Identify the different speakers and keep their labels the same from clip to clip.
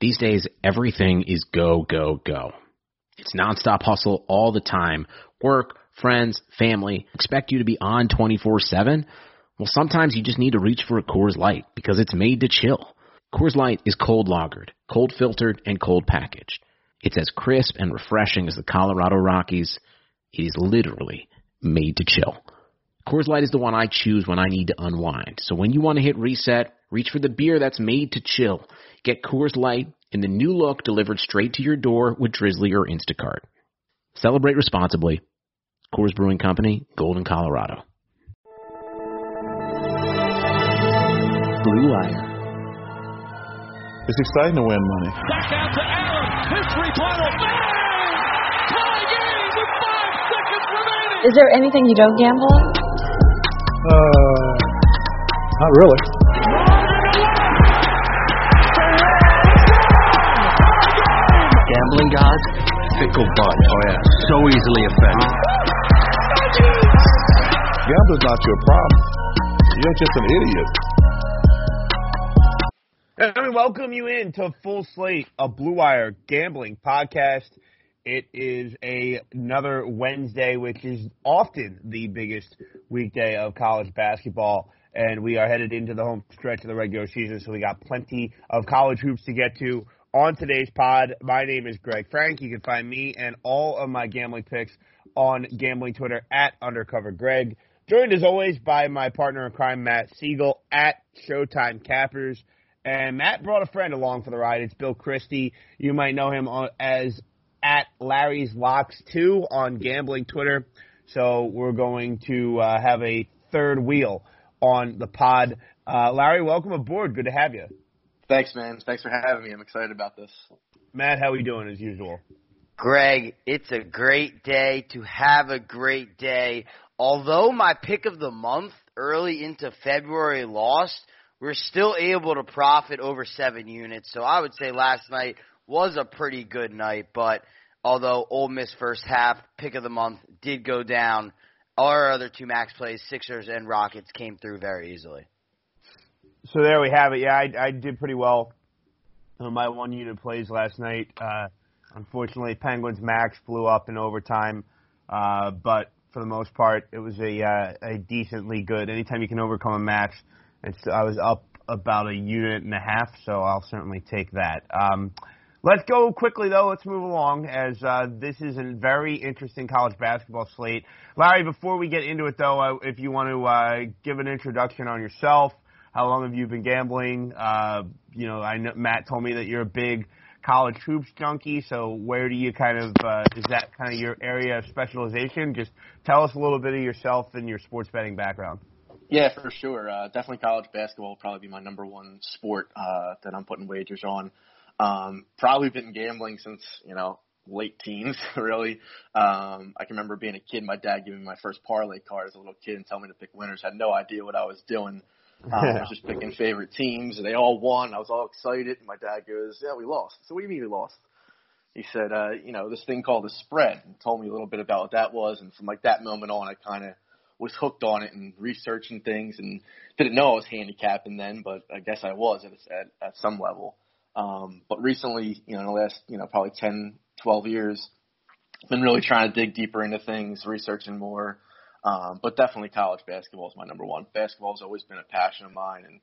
Speaker 1: These days, everything is go, go, go. It's nonstop hustle all the time. Work, friends, family expect you to be on 24 7. Well, sometimes you just need to reach for a Coors Light because it's made to chill. Coors Light is cold lagered, cold filtered, and cold packaged. It's as crisp and refreshing as the Colorado Rockies. It is literally made to chill. Coors Light is the one I choose when I need to unwind. So when you want to hit reset, reach for the beer that's made to chill. Get Coors Light in the new look delivered straight to your door with Drizzly or Instacart. Celebrate responsibly. Coors Brewing Company, Golden, Colorado.
Speaker 2: Blue Wire.
Speaker 3: It's exciting to win money.
Speaker 4: Back out to Allen. His three-pointer. Bang! Tie game with five seconds remaining.
Speaker 5: Is there anything you don't gamble on?
Speaker 3: Uh, not really.
Speaker 2: Gambling gods, fickle bunch. Oh yeah, so easily offended.
Speaker 3: Gambling's not your problem. You're just an idiot.
Speaker 6: And we welcome you in to Full Slate, a Blue Wire gambling podcast. It is a, another Wednesday, which is often the biggest weekday of college basketball. And we are headed into the home stretch of the regular season, so we got plenty of college hoops to get to on today's pod. My name is Greg Frank. You can find me and all of my gambling picks on gambling Twitter at Undercover Greg. Joined as always by my partner in crime, Matt Siegel at Showtime Cappers. And Matt brought a friend along for the ride. It's Bill Christie. You might know him as at Larry's Locks 2 on gambling Twitter. So we're going to uh, have a third wheel on the pod. Uh, Larry, welcome aboard. Good to have you.
Speaker 7: Thanks, man. Thanks for having me. I'm excited about this.
Speaker 6: Matt, how are we doing as usual?
Speaker 8: Greg, it's a great day to have a great day. Although my pick of the month early into February lost, we're still able to profit over seven units. So I would say last night was a pretty good night, but although Ole Miss first half pick of the month did go down, our other two max plays, Sixers and Rockets, came through very easily.
Speaker 6: So there we have it. Yeah, I, I did pretty well on my one unit plays last night. Uh, unfortunately, Penguins max flew up in overtime, uh, but for the most part, it was a uh, a decently good. Anytime you can overcome a max, I was up about a unit and a half, so I'll certainly take that. Um, let's go quickly though. Let's move along as uh, this is a very interesting college basketball slate. Larry, before we get into it though, uh, if you want to uh, give an introduction on yourself, how long have you been gambling? Uh, you know, I know Matt told me that you're a big college hoops junkie. So where do you kind of uh, is that kind of your area of specialization? Just tell us a little bit of yourself and your sports betting background.
Speaker 7: Yeah, for sure. Uh, definitely college basketball will probably be my number one sport uh, that I'm putting wagers on. Um, probably been gambling since you know late teens, really. Um, I can remember being a kid, my dad giving me my first parlay card as a little kid and telling me to pick winners. Had no idea what I was doing. Um, I was just picking favorite teams, and they all won. I was all excited. And my dad goes, "Yeah, we lost." So what do you mean we lost? He said, uh, "You know, this thing called the spread." And told me a little bit about what that was, and from like that moment on, I kind of was hooked on it and researching things, and didn't know I was handicapping then, but I guess I was at at, at some level. Um, but recently, you know, in the last, you know, probably 10, 12 years, I've been really trying to dig deeper into things, researching more Um, but definitely college basketball is my number one. Basketball has always been a passion of mine, and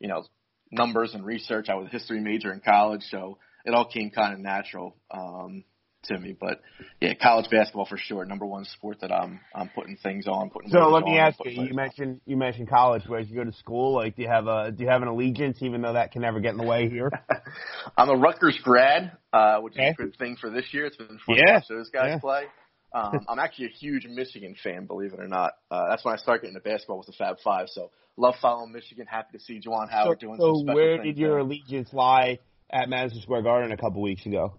Speaker 7: you know, numbers and research. I was a history major in college, so it all came kind of natural um, to me. But yeah, college basketball for sure, number one sport that I'm I'm putting things on. Putting
Speaker 6: so let me
Speaker 7: on,
Speaker 6: ask you. You mentioned you mentioned college. Where you go to school? Like, do you have a do you have an allegiance, even though that can never get in the way here?
Speaker 7: I'm a Rutgers grad, uh, which okay. is a good thing for this year. It's been fun yeah. to watch those guys
Speaker 6: yeah.
Speaker 7: play. Um, I'm actually a huge Michigan fan, believe it or not. Uh, that's when I started getting into basketball was the Fab Five. So love following Michigan. Happy to see Juwan Howard
Speaker 6: so,
Speaker 7: doing
Speaker 6: so
Speaker 7: some special
Speaker 6: where did your
Speaker 7: there.
Speaker 6: allegiance lie at Madison Square Garden a couple weeks ago?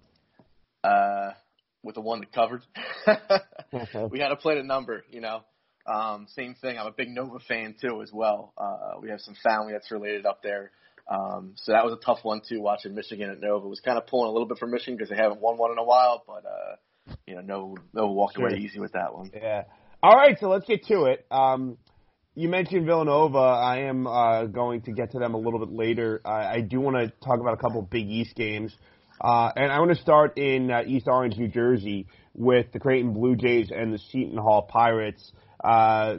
Speaker 7: Uh, with the one that covered. we had to play the number, you know. Um, same thing. I'm a big Nova fan too, as well. Uh, we have some family that's related up there. Um, so that was a tough one too. Watching Michigan at Nova was kind of pulling a little bit for Michigan because they haven't won one in a while, but uh, you know, no, no walked
Speaker 6: Sure.
Speaker 7: away easy with that one.
Speaker 6: Yeah. All right, so let's get to it. Um, you mentioned Villanova. I am uh, going to get to them a little bit later. I, I do want to talk about a couple Big East games. Uh, and I want to start in uh, East Orange, New Jersey, with the Creighton Blue Jays and the Seton Hall Pirates. Uh,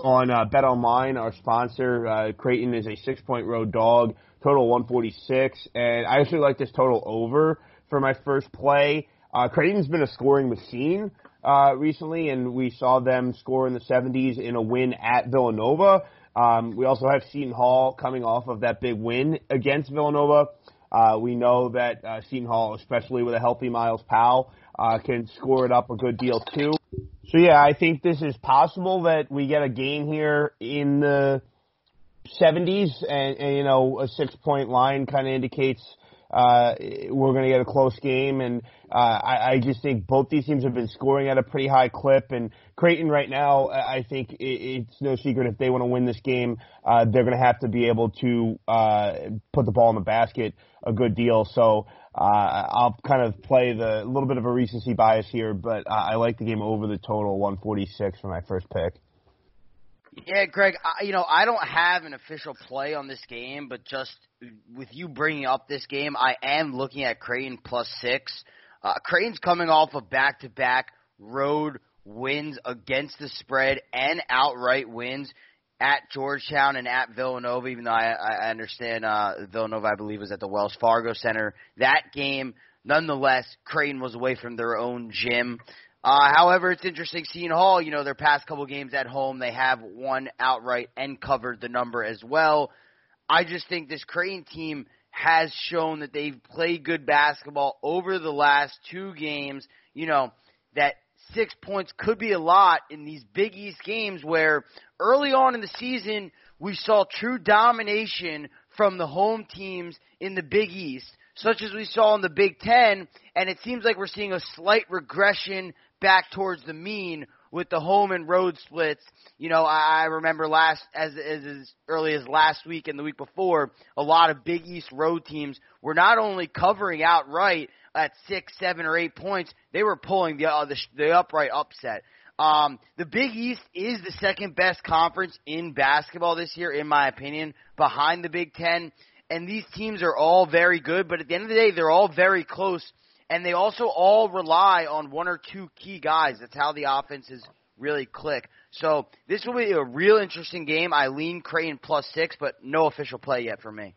Speaker 6: on uh, Bet Online, our sponsor, uh, Creighton is a six-point road dog, total 146, and I actually like this total over for my first play. Uh, Creighton's been a scoring machine uh, recently, and we saw them score in the 70s in a win at Villanova. Um, we also have Seton Hall coming off of that big win against Villanova. We know that uh, Seton Hall, especially with a healthy Myles Powell, uh, can score it up a good deal too. So yeah, I think this is possible that we get a game here in the 70s, and, and you know a six point line kind of indicates uh, we're going to get a close game, and uh, I, I just think both these teams have been scoring at a pretty high clip. And Creighton right now, I think it, it's no secret if they want to win this game, uh, they're going to have to be able to uh, put the ball in the basket a good deal. So uh, I'll kind of play the little bit of a recency bias here, but I, I like the game over the total 146 for my first pick.
Speaker 8: Yeah, Greg, I, you know, I don't have an official play on this game, but just with you bringing up this game, I am looking at Creighton plus six. Uh, Creighton's coming off of back-to-back road wins against the spread and outright wins at Georgetown and at Villanova, even though I, I understand uh, Villanova, I believe, was at the Wells Fargo Center. That game, nonetheless, Creighton was away from their own gym. Uh, however, it's interesting. Seton Hall, you know, their past couple games at home, they have won outright and covered the number as well. I just think this Creighton team has shown that they've played good basketball over the last two games. You know, that six points could be a lot in these Big East games where early on in the season we saw true domination from the home teams in the Big East, such as we saw in the Big Ten, and it seems like we're seeing a slight regression back towards the mean with the home and road splits. You know, I, I remember last as, as as early as last week and the week before, a lot of Big East road teams were not only covering outright at six, seven, or eight points, they were pulling the uh, the, the upright upset. Um, the Big East is the second best conference in basketball this year, in my opinion, behind the Big Ten. And these teams are all very good, but at the end of the day, they're all very close and they also all rely on one or two key guys. That's how the offenses really click. So this will be a real interesting game. I lean Creighton plus six, but no official play yet for me.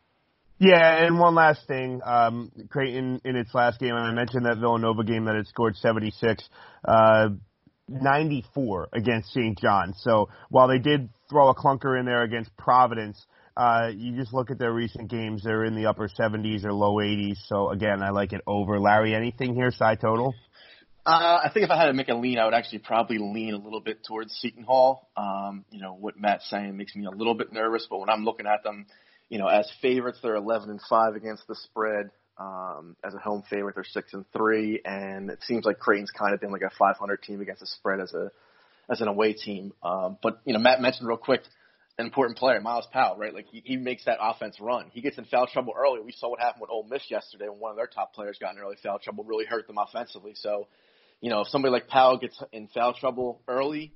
Speaker 6: Yeah, and one last thing, um, Creighton in its last game, and I mentioned that Villanova game that it scored 76, uh, 94 against St. John. So while they did throw a clunker in there against Providence, uh, you just look at their recent games; they're in the upper 70s or low 80s. So again, I like it over. Larry, anything here? Side total?
Speaker 7: Uh, I think if I had to make a lean, I would actually probably lean a little bit towards Seton Hall. Um, you know what Matt's saying makes me a little bit nervous, but when I'm looking at them, you know, as favorites, they're 11 and five against the spread. Um, as a home favorite, they're six and three, and it seems like Creighton's kind of been like a 500 team against the spread as a as an away team. Um, but you know, Matt mentioned real quick an important player, Myles Powell, right? Like he, he makes that offense run. He gets in foul trouble early. We saw what happened with Ole Miss yesterday when one of their top players got in early foul trouble, really hurt them offensively. So, you know, if somebody like Powell gets in foul trouble early,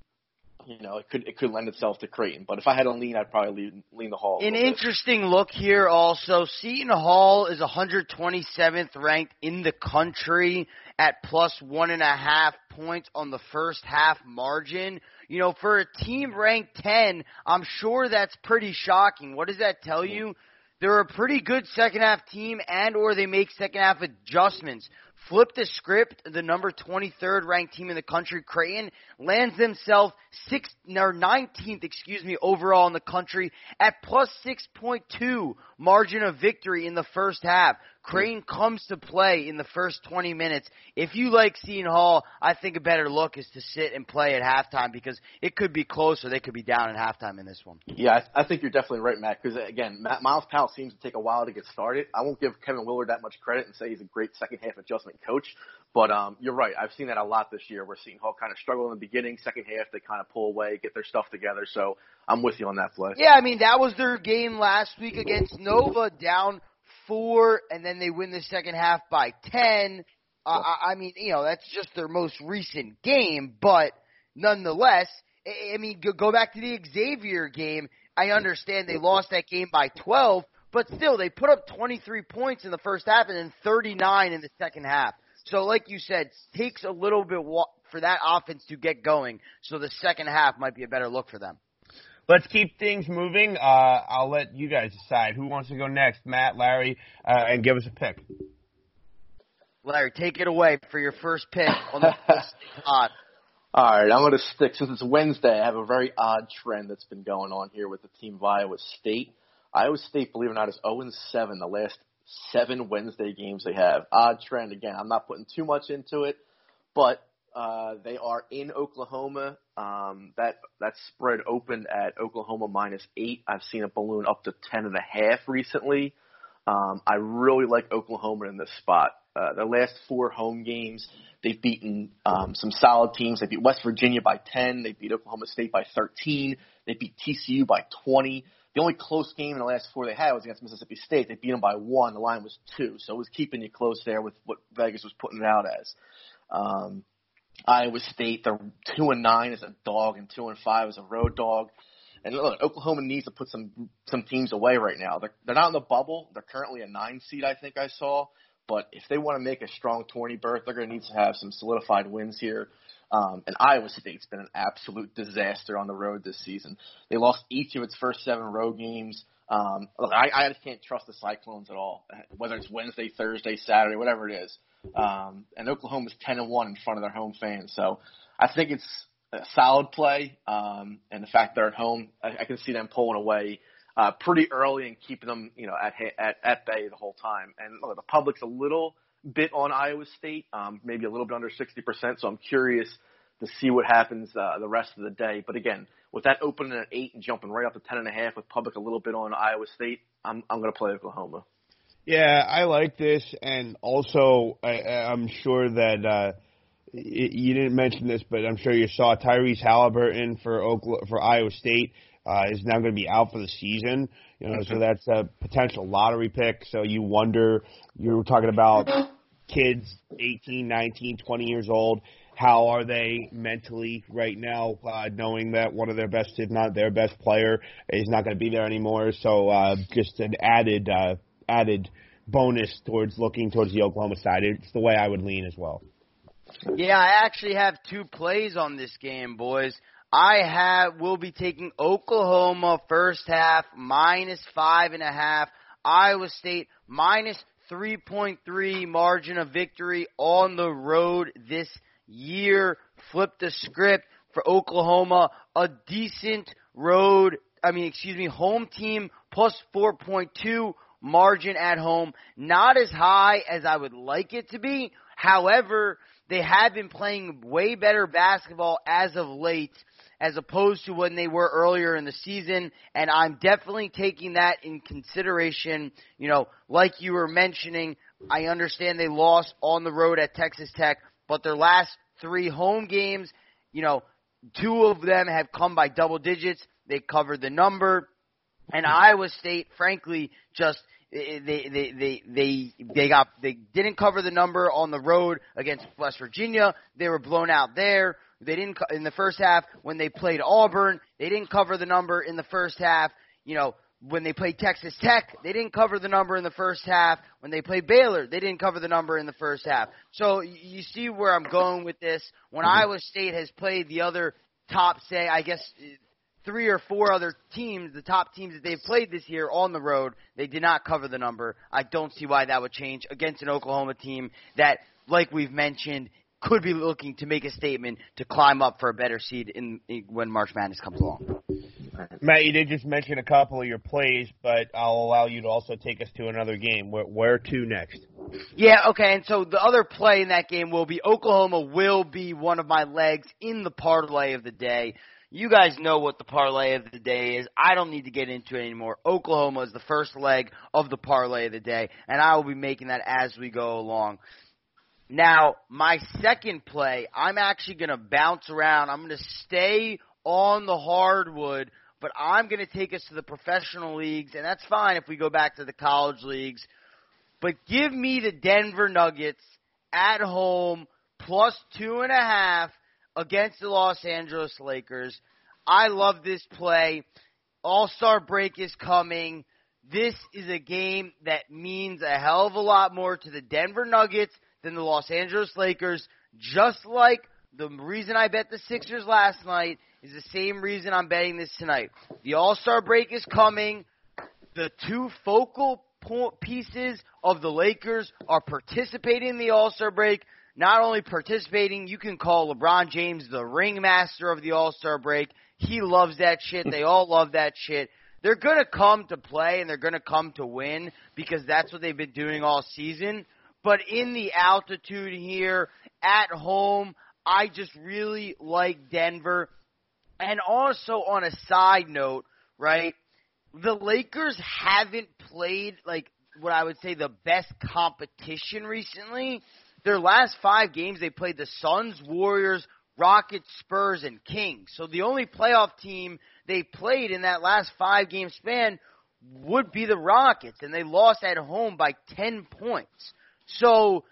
Speaker 7: you know, it could it could lend itself to Creighton. But if I had to lean, I'd probably lean, lean the Hall.
Speaker 8: An interesting look here also. Seton Hall is 127th ranked in the country at plus one and a half points on the first half margin. You know, for a team ranked 10, I'm sure that's pretty shocking. What does that tell mm-hmm. you? They're a pretty good second half team and or they make second half adjustments. Flip the script, the number 23rd ranked team in the country, Creighton, lands themselves sixth or 19th, excuse me, overall in the country at plus 6.2 margin of victory in the first half. Creighton comes to play in the first 20 minutes. If you like Seton Hall, I think a better look is to sit and play at halftime because it could be close or they could be down at halftime in this one.
Speaker 7: Yeah, I, I think you're definitely right, Matt. Because again, Matt, Myles Powell seems to take a while to get started. I won't give Kevin Willard that much credit and say he's a great second half adjustment coach, but um, you're right. I've seen that a lot this year. We're seeing Hall kind of struggle in the beginning, second half they kind of pull away, get their stuff together. So I'm with you on that play.
Speaker 8: Yeah, I mean that was their game last week against Nova, down four, and then they win the second half by ten. Uh, I, I mean, you know, that's just their most recent game, but nonetheless, I, I mean, go, go back to the Xavier game. I understand they lost that game by 12, but still, they put up 23 points in the first half and then 39 in the second half. So, like you said, takes a little bit wa- for that offense to get going. So the second half might be a better look for them.
Speaker 6: Let's keep things moving. Uh, I'll let you guys decide who wants to go next, Matt, Larry, uh, and give us a pick.
Speaker 8: Larry, take it away for your first pick on the pod.
Speaker 7: All right, I'm going to stick since it's Wednesday. I have a very odd trend that's been going on here with the team of Iowa State. Iowa State, believe it or not, is 0 7 the last seven Wednesday games they have. Odd trend again. I'm not putting too much into it, but uh, they are in Oklahoma. Um, that that spread opened at Oklahoma minus eight. I've seen a balloon up to ten and a half recently. Um, I really like Oklahoma in this spot. Uh, their last four home games, they've beaten um, some solid teams. They beat West Virginia by 10. They beat Oklahoma State by 13. They beat TCU by 20. The only close game in the last four they had was against Mississippi State. They beat them by one. The line was two, so it was keeping you close there with what Vegas was putting it out as. Um, Iowa State, they're two and nine as a dog, and two and five as a road dog. And look, Oklahoma needs to put some some teams away right now. They're they're not in the bubble. They're currently a nine seed, I think I saw. But if they want to make a strong tourney berth, they're going to need to have some solidified wins here. Um, and Iowa State's been an absolute disaster on the road this season. They lost each of its first seven road games. Um, look, I, I just can't trust the Cyclones at all, whether it's Wednesday, Thursday, Saturday, whatever it is. Um, and Oklahoma's ten and one in front of their home fans, so I think it's a solid play. Um, and the fact they're at home, I, I can see them pulling away uh, pretty early and keeping them, you know, at at at bay the whole time. And look, the public's a little bit on Iowa State, um, maybe a little bit under sixty percent. So I'm curious to see what happens uh, the rest of the day. But again, with that opening at eight and jumping right up to ten and a half, with public a little bit on Iowa State, I'm I'm going to play Oklahoma.
Speaker 6: Yeah, I like this, and also I, I'm sure that uh, you didn't mention this, but I'm sure you saw Tyrese Halliburton for Oklahoma, for Iowa State uh, is now going to be out for the season. You know, so that's a potential lottery pick. So you wonder, you were talking about kids 18, 19, 20 years old. How are they mentally right now, uh, knowing that one of their best, if not their best player, is not going to be there anymore? So uh, just an added uh, added bonus towards looking towards the Oklahoma side. It's the way I would lean as well.
Speaker 8: Yeah, I actually have two plays on this game, boys. I have will be taking Oklahoma first half minus five and a half. Iowa State minus three point three margin of victory on the road this year. Flip the script for Oklahoma. A decent road I mean excuse me, home team plus four point two margin at home. Not as high as I would like it to be. However, they have been playing way better basketball as of late as opposed to when they were earlier in the season. And I'm definitely taking that in consideration. You know, like you were mentioning, I understand they lost on the road at Texas Tech, but their last three home games, you know, two of them have come by double digits. They covered the number. And hmm. Iowa State, frankly, just eh, eh, they they they they they got they didn't cover the number on the road against West Virginia. They were blown out there. They didn't in the first half when they played Auburn. They didn't cover the number in the first half. You know, when they played Texas Tech, they didn't cover the number in the first half. When they played Baylor, they didn't cover the number in the first half. So you see where I'm going with this. When Iowa State has played the other top, say, I guess uh, three or four other teams, the top teams that they've played this year on the road, they did not cover the number. I don't see why that would change against an Oklahoma team that, like we've mentioned, could be looking to make a statement to climb up for a better seed in, in when March Madness comes along.
Speaker 6: Matt, you did just mention a couple of your plays, but I'll allow you to also take us to another game. Where, where to next?
Speaker 8: Yeah, okay, and so the other play in that game will be Oklahoma will be one of my legs in the parlay of the day. You guys know what the parlay of the day is. I don't need to get into it anymore. Oklahoma is the first leg of the parlay of the day, and I will be making that as we go along. Now, my second play, I'm actually going to bounce around. I'm going to stay on the hardwood, but I'm going to take us to the professional leagues, and that's fine if we go back to the college leagues. But give me the Denver Nuggets at home plus two and a half against the Los Angeles Lakers. I love this play. All Star break is coming. This is a game that means a hell of a lot more to the Denver Nuggets than the Los Angeles Lakers. Just like the reason I bet the Sixers last night is the same reason I'm betting this tonight. The All Star break is coming. The two focal pieces of the Lakers are participating in the All Star break. Not only participating, you can call LeBron James the ringmaster of the All Star break. He loves that shit. They all love that shit. They're gonna come to play and they're gonna come to win because that's what they've been doing all season. But in the altitude here at home, I just really like Denver. And also on a side note, right? The Lakers haven't played like what I would say the best competition recently. Their last five games they played the Suns, Warriors, Rockets, Spurs, and Kings. So the only playoff team they played in that last five game span would be the Rockets, and they lost at home by 10 points. So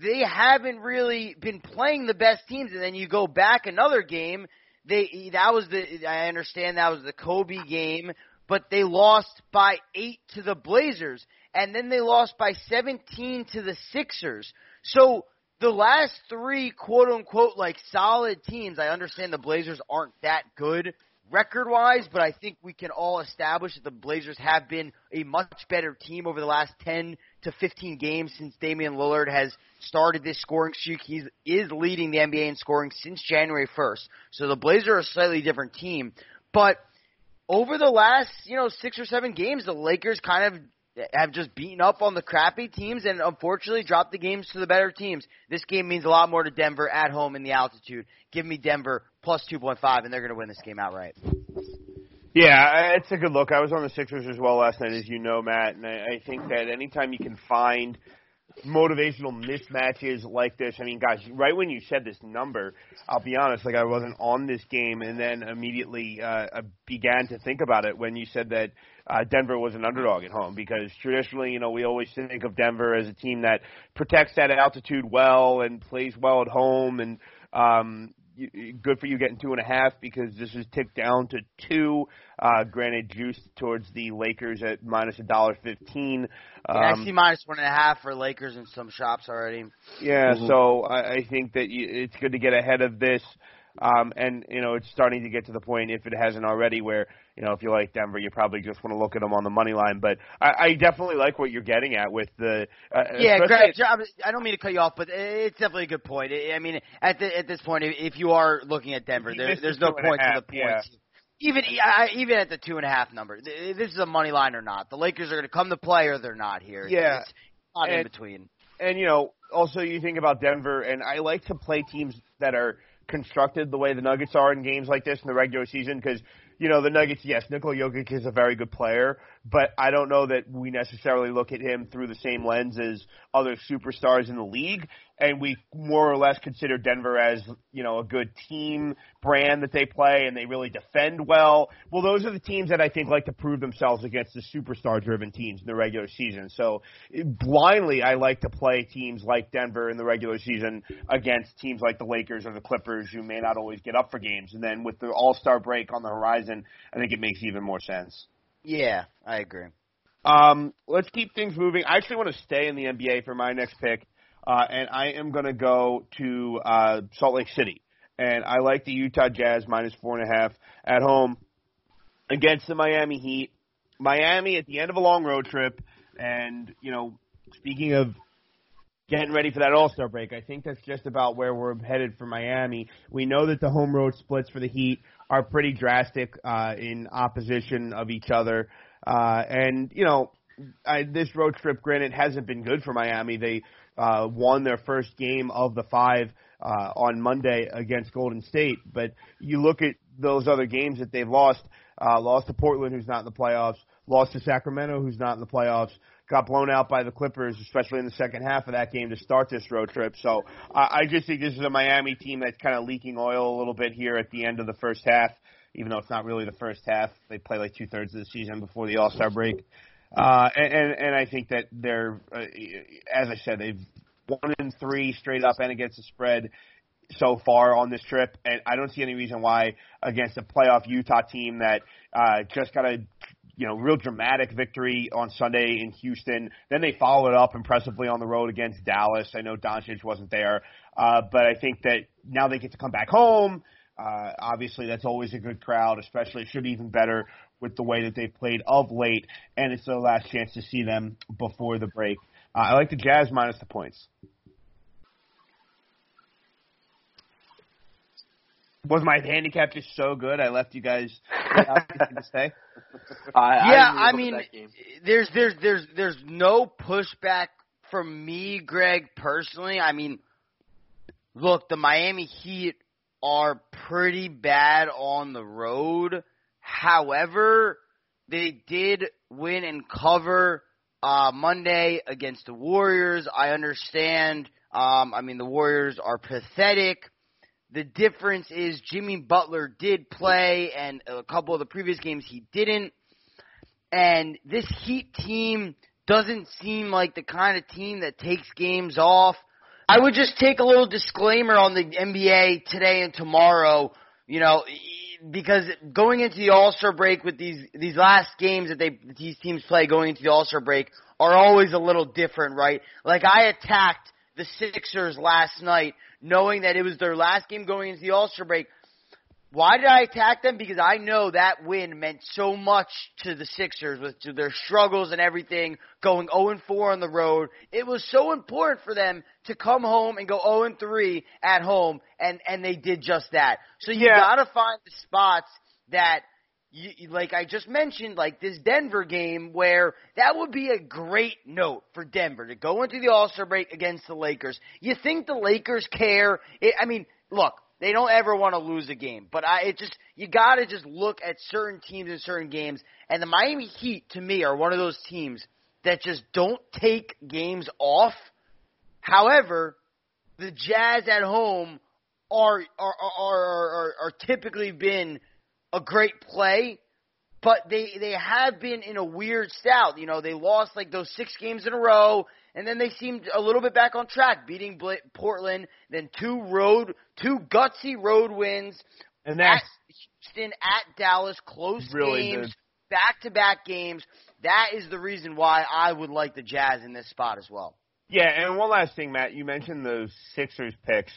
Speaker 8: they haven't really been playing the best teams, and then you go back another game. They that was the I understand that was the Kobe game, but they lost by eight to the Blazers, and then they lost by 17 to the Sixers. So the last three quote unquote like solid teams, I understand the Blazers aren't that good record wise, but I think we can all establish that the Blazers have been a much better team over the last 10 to 15 games since Damian Lillard has started this scoring streak. He is leading the NBA in scoring since January 1st. So the Blazers are a slightly different team, but over the last, you know, 6 or 7 games, the Lakers kind of have just beaten up on the crappy teams and unfortunately dropped the games to the better teams. This game means a lot more to Denver at home in the altitude. Give me Denver plus 2.5 and they're going to win this game outright.
Speaker 6: Yeah, it's a good look. I was on the Sixers as well last night, as you know, Matt, and I, I think that anytime you can find motivational mismatches like this, I mean, guys, right when you said this number, I'll be honest, like I wasn't on this game, and then immediately uh, I began to think about it when you said that uh, Denver was an underdog at home, because traditionally, you know, we always think of Denver as a team that protects that altitude well and plays well at home, and um, good for you getting two and a half because this is ticked down to two. Uh, granted, juiced towards the Lakers at minus a dollar fifteen. Um,
Speaker 8: yeah, I see minus one and a half for Lakers in some shops already.
Speaker 6: Yeah, so I, I think that you, it's good to get ahead of this. Um, and you know it's starting to get to the point, if it hasn't already, where you know if you like Denver, you probably just want to look at them on the money line. But I, I definitely like what you're getting at with the uh,
Speaker 8: Yeah,
Speaker 6: especially-
Speaker 8: Greg, I don't mean to cut you off, but it's definitely a good point. I mean, at the, at this point, if you are looking at Denver,
Speaker 6: He
Speaker 8: there, there's no
Speaker 6: and
Speaker 8: point to the points. Even I, even at the two and a half number, this is a money line or not. The Lakers are going to come to play or they're not here.
Speaker 6: Yeah.
Speaker 8: it's not in between.
Speaker 6: and you know, also you think about Denver, and I like to play teams that are constructed the way the Nuggets are in games like this in the regular season because you know, the Nuggets, yes, Nikola Jokic is a very good player, but I don't know that we necessarily look at him through the same lens as other superstars in the league. And we more or less consider Denver as, you know, a good team brand that they play and they really defend well. Well, those are the teams that I think like to prove themselves against the superstar driven teams in the regular season. So blindly, I like to play teams like Denver in the regular season against teams like the Lakers or the Clippers who may not always get up for games. And then with the All Star break on the horizon, I think it makes even more sense.
Speaker 8: Yeah, I agree.
Speaker 6: Um, let's keep things moving. I actually want to stay in the NBA for my next pick, uh, and I am going to go to uh, Salt Lake City. And I like the Utah Jazz minus four and a half at home against the Miami Heat. Miami at the end of a long road trip, and you know, speaking of getting ready for that All Star break. I think that's just about where we're headed for Miami. We know that the home road splits for the Heat are pretty drastic uh, in opposition of each other, uh, and you know. I, this road trip, granted, hasn't been good for Miami. They uh, won their first game of the five uh, on Monday against Golden State, but you look at those other games that they've lost. Uh, lost to Portland, who's not in the playoffs. Lost to Sacramento, who's not in the playoffs got blown out by the Clippers, especially in the second half of that game to start this road trip. So uh, I just think this is a Miami team that's kind of leaking oil a little bit here at the end of the first half, even though it's not really the first half. They play like two thirds of the season before the All Star break. Uh, and, and, and I think that they're, uh, as I said, they've one in three straight up and against the spread so far on this trip, and I don't see any reason why against a playoff Utah team that uh, just got a you know, real dramatic victory on Sunday in Houston. Then they followed up impressively on the road against Dallas. I know Doncic wasn't there, uh, but I think that now they get to come back home. Uh, obviously, that's always a good crowd, especially it should be even better with the way that they've played of late, and it's their last chance to see them before the break. Uh, I like the Jazz minus the points. Was my handicap just so good? I left you guys to stay.
Speaker 7: I,
Speaker 8: yeah,
Speaker 7: I,
Speaker 8: I mean, there's there's there's there's no pushback from me, Greg, personally. I mean, look, the Miami Heat are pretty bad on the road. However, they did win and cover uh, Monday against the Warriors. I understand. Um, I mean, the Warriors are pathetic. The difference is Jimmy Butler did play, and a couple of the previous games he didn't. And this Heat team doesn't seem like the kind of team that takes games off. I would just take a little disclaimer on the NBA today and tomorrow, you know, because going into the All-Star break with these these last games that they these teams play going into the All-Star break are always a little different, right? Like I attacked the Sixers last night knowing that it was their last game going into the All-Star break. Why did I attack them? Because I know that win meant so much to the Sixers with to their struggles and everything, going 0 4 on the road. It was so important for them to come home and go 0 3 at home, and and they did just that. So you
Speaker 6: Yeah.
Speaker 8: got to find the spots that you, like I just mentioned, like this Denver game, where that would be a great note for Denver to go into the All Star break against the Lakers. You think the Lakers care? It, I mean, look, they don't ever want to lose a game, but I it just you got to just look at certain teams in certain games, and the Miami Heat to me are one of those teams that just don't take games off. However, the Jazz at home are are are are, are, are typically been a great play, but they they have been in a weird stout. You know, they lost like those six games in a row, and then they seemed a little bit back on track, beating Bla- Portland, then two road, two gutsy road wins
Speaker 6: And
Speaker 8: at
Speaker 6: that's
Speaker 8: Houston, at Dallas, close
Speaker 6: Really
Speaker 8: games, back to back games. That is the reason why I would like the Jazz in this spot as well.
Speaker 6: Yeah, and one last thing, Matt. You mentioned those Sixers picks.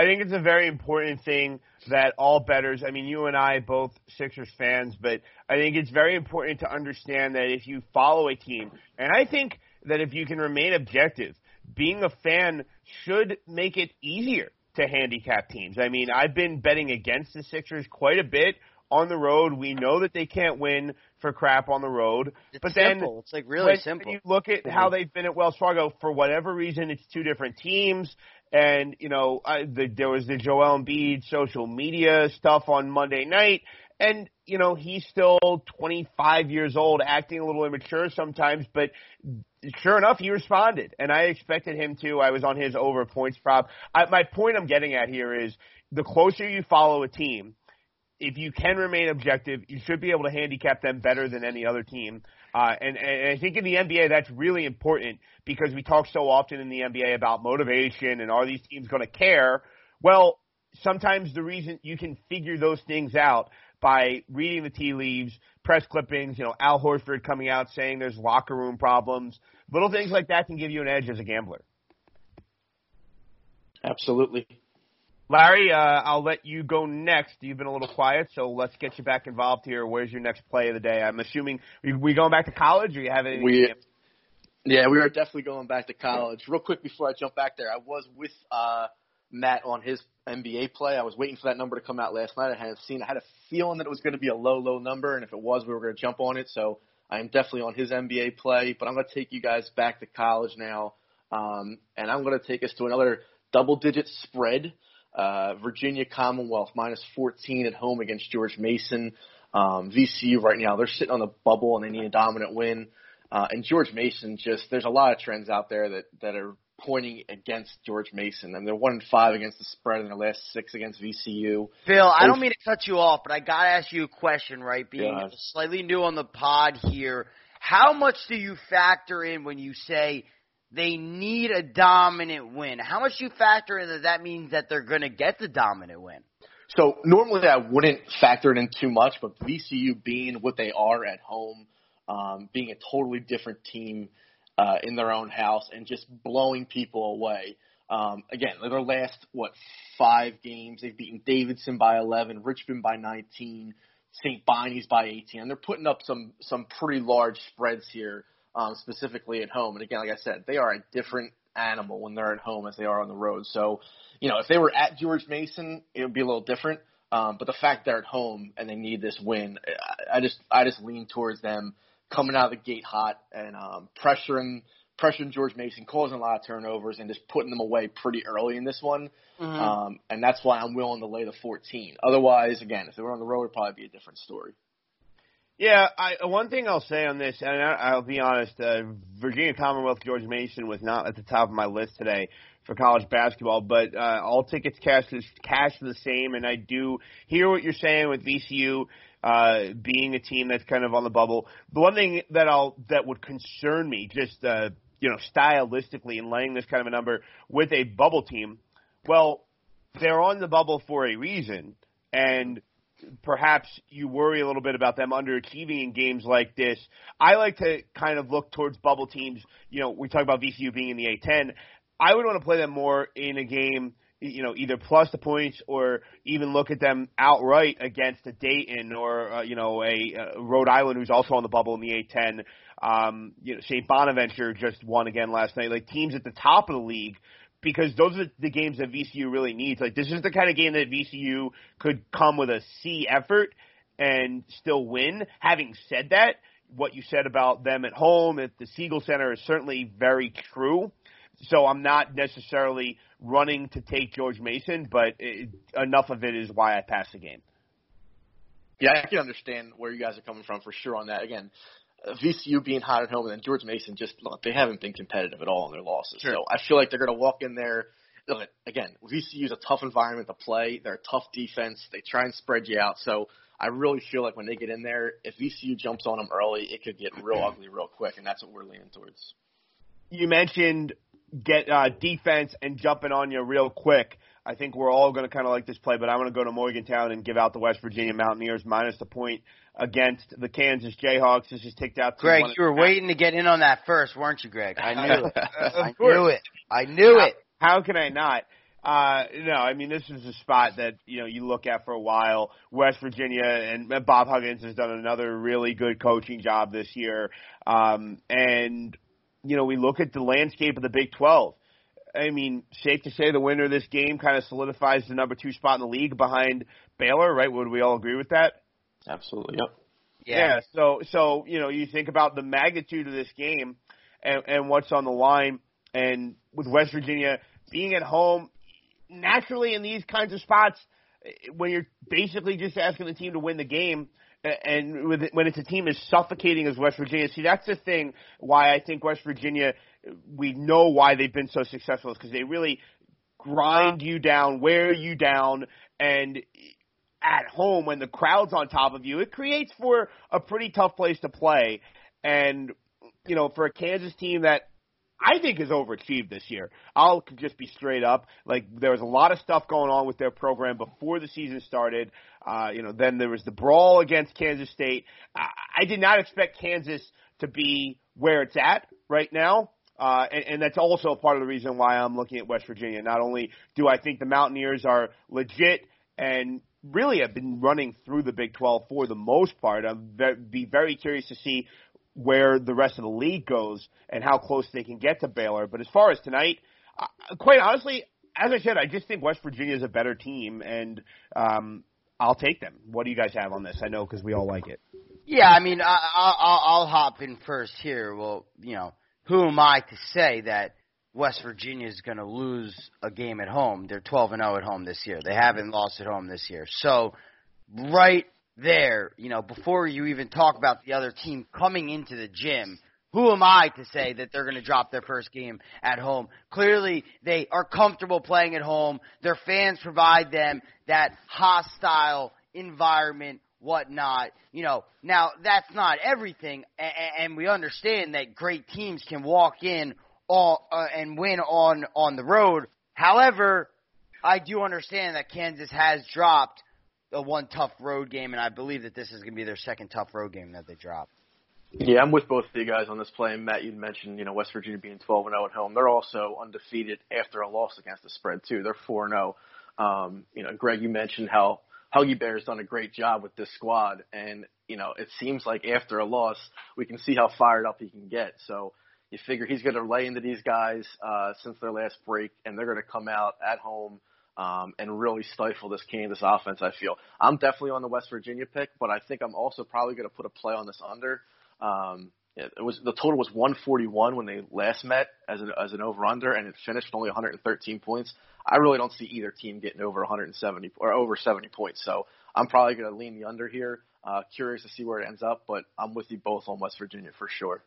Speaker 6: I think it's a very important thing that all betters, I mean, you and I both Sixers fans, but I think it's very important to understand that if you follow a team, and I think that if you can remain objective, being a fan should make it easier to handicap teams. I mean, I've been betting against the Sixers quite a bit on the road. We know that they can't win for crap on the road,
Speaker 8: It's
Speaker 6: but then
Speaker 8: simple. It's like really
Speaker 6: when,
Speaker 8: simple.
Speaker 6: You look at how mm-hmm. they've been at Wells Fargo, for whatever reason, it's two different teams. And you know, I, the, there was the Joel Embiid social media stuff on Monday night, And, you know, he's still 25 years old, acting a little immature sometimes, but sure enough, he responded. And I expected him to. I was on his over points prop. I, my point I'm getting at here is the closer you follow a team, if you can remain objective, you should be able to handicap them better than any other team. Uh, and, and I think in the NBA that's really important because we talk so often in the NBA about motivation and are these teams going to care? Well, sometimes the reason you can figure those things out by reading the tea leaves, press clippings, you know, Al Horford coming out saying there's locker room problems. Little things like that can give you an edge as a gambler.
Speaker 7: Absolutely.
Speaker 6: Larry, uh, I'll let you go next. You've been a little quiet, so let's get you back involved here. Where's your next play of the day? I'm assuming we, we going back to college, or you have anything?
Speaker 7: We, yeah, we are definitely going back to college. Real quick before I jump back there, I was with uh, Matt on his NBA play. I was waiting for that number to come out last night. I hadn't seen. I had a feeling that it was going to be a low, low number, and if it was, we were going to jump on it. So I am definitely on his NBA play. But I'm going to take you guys back to college now, um, and I'm going to take us to another double-digit spread. Uh, Virginia Commonwealth minus 14 at home against George Mason. Um, VCU right now they're sitting on the bubble and they need a dominant win. Uh, and George Mason just there's a lot of trends out there that that are pointing against George Mason. I mean, they're one and five against the spread in their last six against VCU.
Speaker 8: Phil, I don't mean to cut you off, but I gotta ask you a question, right? Being
Speaker 7: Yeah.
Speaker 8: slightly new on the pod here, how much do you factor in when you say they need a dominant win? How much do you factor in that that means that they're gonna get the dominant win?
Speaker 7: So normally I wouldn't factor it in too much, but VCU being what they are at home, um, being a totally different team uh, in their own house, and just blowing people away. Um, again, their last what five games, they've beaten Davidson by 11, Richmond by 19, St. Bonnie's by 18, and they're putting up some some pretty large spreads here, um, specifically at home. And again, like I said, they are a different animal when they're at home as they are on the road. So, you know, if they were at George Mason, it would be a little different. Um, but the fact they're at home and they need this win, I, I just I just lean towards them coming out of the gate hot and um, pressuring pressuring George Mason, causing a lot of turnovers, and just putting them away pretty early in this one.
Speaker 8: Mm-hmm.
Speaker 7: Um, and that's why I'm willing to lay the 14. Otherwise, again, if they were on the road, it'd probably be a different story.
Speaker 6: Yeah, I, one thing I'll say on this, and I, I'll be honest, uh, Virginia Commonwealth George Mason was not at the top of my list today for college basketball, but uh, all tickets cash is cash the same, and I do hear what you're saying with VCU uh, being a team that's kind of on the bubble. The one thing that I'll that would concern me, just uh, you know, stylistically, in laying this kind of a number with a bubble team, well, they're on the bubble for a reason, and perhaps you worry a little bit about them underachieving in games like this. I like to kind of look towards bubble teams. You know, we talk about VCU being in the A10. I would want to play them more in a game, you know, either plus the points or even look at them outright against a Dayton or uh, you know a uh, Rhode Island who's also on the bubble in the A10. Um, you know, St. Bonaventure just won again last night. Like teams at the top of the league because those are the games that VCU really needs. Like this is the kind of game that VCU could come with a C effort and still win. Having said that, what you said about them at home at the Siegel Center is certainly very true. So I'm not necessarily running to take George Mason, but it, enough of it is why I pass the game.
Speaker 7: Yeah, I can understand where you guys are coming from for sure on that. Again, VCU being hot at home, and then George Mason just look, they haven't been competitive at all in their losses.
Speaker 6: Sure.
Speaker 7: So I feel like they're going to walk in there. Look, again, VCU is a tough environment to play. They're a tough defense. They try and spread you out. So I really feel like when they get in there, if VCU jumps on them early, it could get real ugly real quick, and that's what we're leaning towards.
Speaker 6: You mentioned get uh, defense and jumping on you real quick. I think we're all going to kind of like this play, but I'm going to go to Morgantown and give out the West Virginia Mountaineers minus the point against the Kansas Jayhawks. This is ticked out
Speaker 8: Greg, you were
Speaker 6: and a half.
Speaker 8: waiting to get in on that first, weren't you, Greg? I knew it. I
Speaker 6: course.
Speaker 8: knew it. I knew
Speaker 6: how,
Speaker 8: it.
Speaker 6: How can I not? Uh, no, I mean this is a spot that you know you look at for a while. West Virginia and Bob Huggins has done another really good coaching job this year. Um, and you know we look at the landscape of the Big Twelve. I mean, safe to say the winner of this game kind of solidifies the number two spot in the league behind Baylor, right? Would we all agree with that?
Speaker 7: Absolutely. Yep.
Speaker 6: Yeah. So so you know you think about the magnitude of this game and, and what's on the line, and with West Virginia being at home, naturally in these kinds of spots, when you're basically just asking the team to win the game, and with when it's a team as suffocating as West Virginia. See, that's the thing why I think West Virginia. We know why they've been so successful is because they really grind you down, wear you down, and at home when the crowd's on top of you, it creates for a pretty tough place to play. And you know, for a Kansas team that I think has overachieved this year. I'll just be straight up. Like there was a lot of stuff going on with their program before the season started. Uh, you know, then there was the brawl against Kansas State. I, I did not expect Kansas to be where it's at right now. Uh, and, and that's also part of the reason why I'm looking at West Virginia. Not only do I think the Mountaineers are legit and really have been running through the Big 12 for the most part. I'd be very curious to see where the rest of the league goes and how close they can get to Baylor. But as far as tonight, uh, quite honestly, as I said, I just think West Virginia is a better team, and um, I'll take them. What do you guys have on this? I know because we all like it.
Speaker 8: Yeah, I mean, I, I'll, I'll hop in first here. Well, you know, who am I to say that West Virginia is going to lose a game at home? They're 12 and 0 at home this year. They haven't lost at home this year. So, right there, you know, before you even talk about the other team coming into the gym, who am I to say that they're going to drop their first game at home? Clearly, they are comfortable playing at home. Their fans provide them that hostile environment, whatnot. You know, now that's not everything, and we understand that great teams can walk in all, uh, and win on on the road. However, I do understand that Kansas has dropped a one tough road game, and I believe that this is going to be their second tough road game that they drop.
Speaker 7: Yeah, I'm with both of you guys on this play. Matt, you mentioned you know West Virginia being 12 and 0 at home. They're also undefeated after a loss against the spread too. They're 4 and 0. Um, you know, Greg, you mentioned how Huggy Bear's done a great job with this squad, and you know it seems like after a loss we can see how fired up he can get. So you figure he's going to lay into these guys uh, since their last break, and they're going to come out at home um, and really stifle this Kansas offense. I feel I'm definitely on the West Virginia pick, but I think I'm also probably going to put a play on this under. Um, it was the total was 141 when they last met as an as an over under, and it finished only 113 points. I really don't see either team getting over 170 or over 70 points, so I'm probably going to lean the under here. Uh, curious to see where it ends up, but I'm with you both on West Virginia for sure.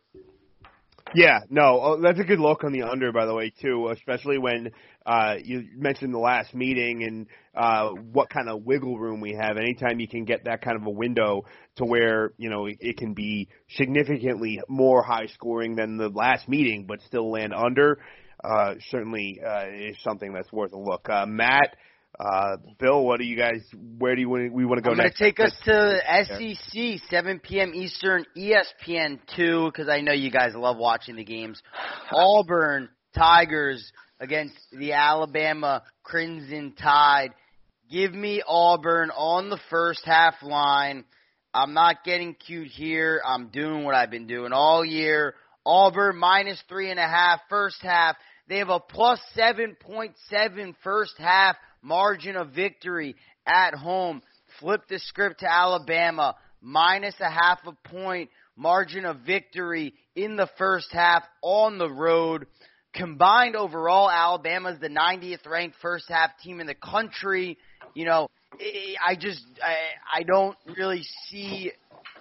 Speaker 6: Yeah, no, oh, that's a good look on the under, by the way, too. Especially when uh, you mentioned the last meeting and uh, what kind of wiggle room we have. Anytime you can get that kind of a window to where you know it can be significantly more high scoring than the last meeting, but still land under, uh, certainly uh, is something that's worth a look. Uh, Matt. Uh, Bill, what do you guys? Where do you? We want to go
Speaker 8: I'm
Speaker 6: next.
Speaker 8: Gonna take us to SEC, 7 p.m. Eastern, ESPN two, because I know you guys love watching the games. Auburn Tigers against the Alabama Crimson Tide. Give me Auburn on the first half line. I'm not getting cute here. I'm doing what I've been doing all year. Auburn minus three and a half first half. They have a plus 7.7 first half margin of victory at home. Flip the script to Alabama, minus a half a point margin of victory in the first half on the road. Combined overall, Alabama's the 90th ranked first half team in the country. You know, I just, I, I don't really see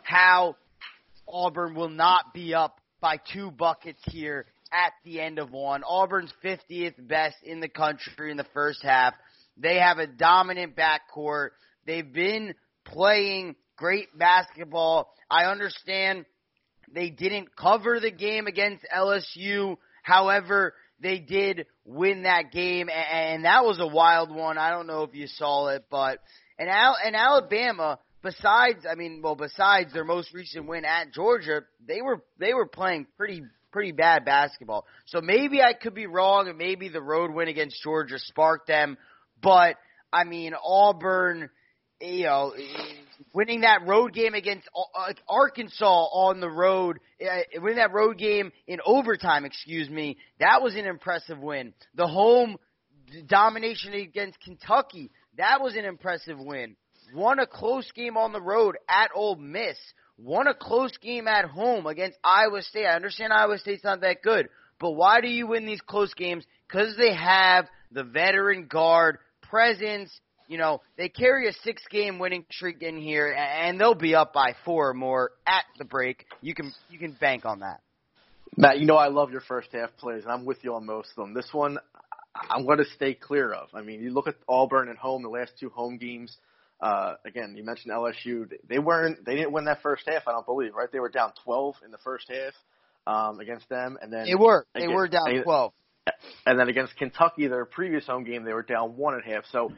Speaker 8: how Auburn will not be up by two buckets here at the end of one. Auburn's 50th best in the country in the first half. They have a dominant backcourt. They've been playing great basketball. I understand they didn't cover the game against LSU. However, they did win that game, and that was a wild one. I don't know if you saw it, but and Al- and Alabama, besides, I mean, well, besides their most recent win at Georgia, they were they were playing pretty pretty bad basketball. So maybe I could be wrong, and maybe the road win against Georgia sparked them. But I mean, Auburn, you know, winning that road game against uh, Arkansas on the road, uh, winning that road game in overtime, excuse me, that was an impressive win. The home domination against Kentucky, that was an impressive win. Won a close game on the road at Ole Miss. Won a close game at home against Iowa State. I understand Iowa State's not that good, but why do you win these close games? Because they have the veteran guard presence, You know, they carry a six game winning streak in here and they'll be up by four or more at the break. You can you can bank on that.
Speaker 7: Matt, you know I love your first half plays, and I'm with you on most of them. This one, I'm going to stay clear of. I mean, you look at Auburn at home, the last two home games. Uh, again, you mentioned LSU. They weren't. They didn't win that first half. I don't believe. Right? They were down 12 in the first half um, against them, and then
Speaker 8: they were. They
Speaker 7: again,
Speaker 8: were down
Speaker 7: they,
Speaker 8: 12.
Speaker 7: And then against Kentucky, their previous home game, they were down one and a half. So